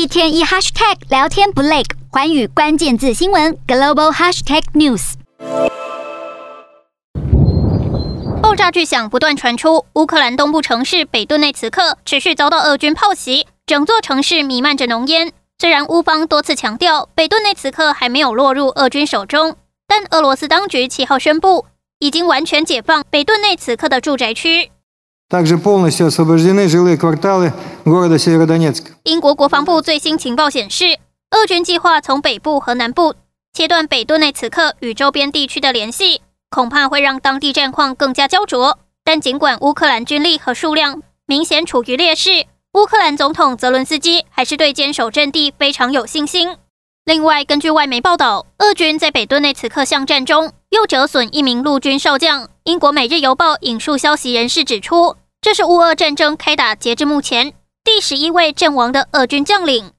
一天一 hashtag 聊天不累，寰宇关键字新闻 global hashtag news。爆炸巨响不断传出，乌克兰东部城市北顿内茨克持续遭到俄军炮袭，整座城市弥漫着浓烟。虽然乌方多次强调北顿内茨克还没有落入俄军手中，但俄罗斯当局七号宣布，已经完全解放北顿内茨克的住宅区。英国国防部最新情报显示，俄军计划从北部和南部切断北顿内此刻与周边地区的联系。恐怕会让当地战况更加焦灼。但尽管乌克兰军力和数量明显处于劣势，乌克兰总统泽伦斯基还是对坚守阵地非常有信心。另外，根据外媒报道，俄军在北顿内茨克巷战中又折损一名陆军少将。英国《每日邮报》引述消息人士指出，这是乌俄战争开打截至目前第十一位阵亡的俄军将领。